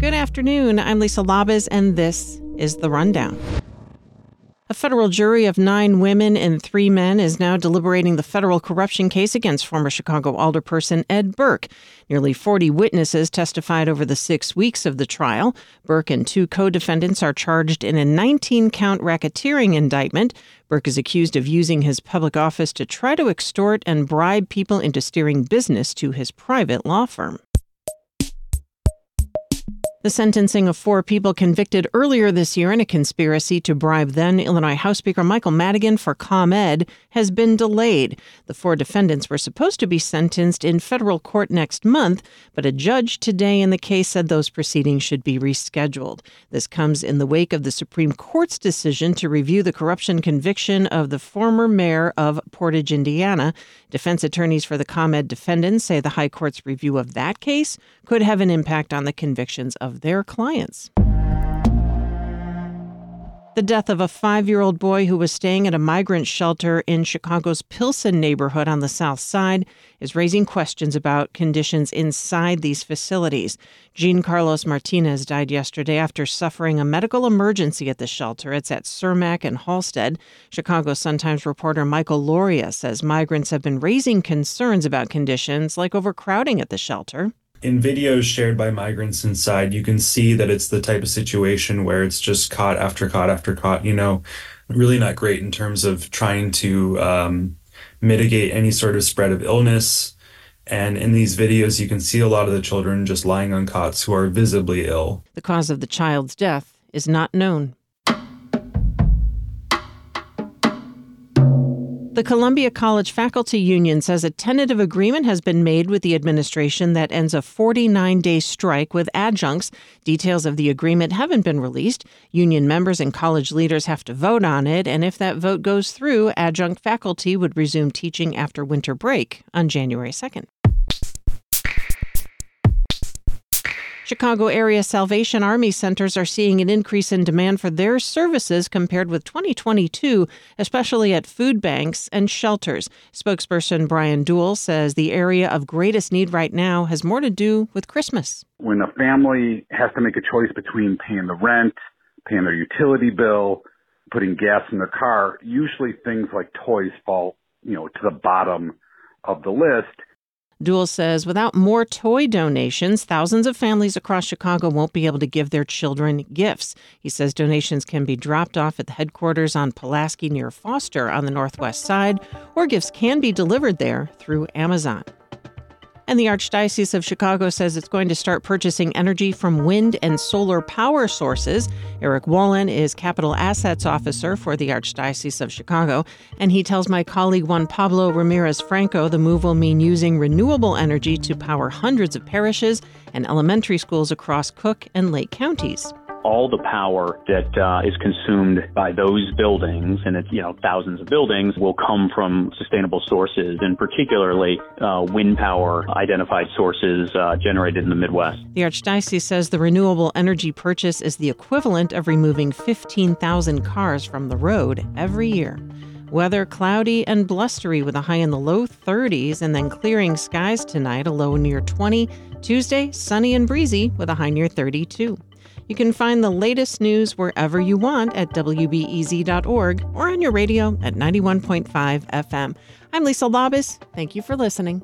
Good afternoon. I'm Lisa Labuz, and this is The Rundown. A federal jury of nine women and three men is now deliberating the federal corruption case against former Chicago alderperson Ed Burke. Nearly 40 witnesses testified over the six weeks of the trial. Burke and two co defendants are charged in a 19 count racketeering indictment. Burke is accused of using his public office to try to extort and bribe people into steering business to his private law firm. The sentencing of four people convicted earlier this year in a conspiracy to bribe then Illinois House Speaker Michael Madigan for ComEd has been delayed. The four defendants were supposed to be sentenced in federal court next month, but a judge today in the case said those proceedings should be rescheduled. This comes in the wake of the Supreme Court's decision to review the corruption conviction of the former mayor of Portage, Indiana. Defense attorneys for the ComEd defendants say the High Court's review of that case could have an impact on the convictions of of their clients. The death of a five year old boy who was staying at a migrant shelter in Chicago's Pilsen neighborhood on the south side is raising questions about conditions inside these facilities. Jean Carlos Martinez died yesterday after suffering a medical emergency at the shelter. It's at Cermak and Halsted. Chicago Sun-Times reporter Michael Loria says migrants have been raising concerns about conditions like overcrowding at the shelter in videos shared by migrants inside, you can see that it's the type of situation where it's just cot after cot after cot, you know, really not great in terms of trying to um, mitigate any sort of spread of illness. And in these videos, you can see a lot of the children just lying on cots who are visibly ill. The cause of the child's death is not known. The Columbia College Faculty Union says a tentative agreement has been made with the administration that ends a 49 day strike with adjuncts. Details of the agreement haven't been released. Union members and college leaders have to vote on it, and if that vote goes through, adjunct faculty would resume teaching after winter break on January 2nd. Chicago area Salvation Army centers are seeing an increase in demand for their services compared with 2022, especially at food banks and shelters. Spokesperson Brian Duell says the area of greatest need right now has more to do with Christmas. When a family has to make a choice between paying the rent, paying their utility bill, putting gas in their car, usually things like toys fall, you know, to the bottom of the list. Duell says without more toy donations, thousands of families across Chicago won't be able to give their children gifts. He says donations can be dropped off at the headquarters on Pulaski near Foster on the northwest side, or gifts can be delivered there through Amazon. And the Archdiocese of Chicago says it's going to start purchasing energy from wind and solar power sources. Eric Wallen is Capital Assets Officer for the Archdiocese of Chicago, and he tells my colleague Juan Pablo Ramirez Franco the move will mean using renewable energy to power hundreds of parishes and elementary schools across Cook and Lake counties all the power that uh, is consumed by those buildings, and it's you know thousands of buildings, will come from sustainable sources, and particularly uh, wind power identified sources uh, generated in the Midwest. The Archdiocese says the renewable energy purchase is the equivalent of removing 15,000 cars from the road every year. Weather cloudy and blustery with a high in the low 30s, and then clearing skies tonight, a low near 20. Tuesday, sunny and breezy with a high near 32. You can find the latest news wherever you want at WBEZ.org or on your radio at 91.5 FM. I'm Lisa Labuz. Thank you for listening.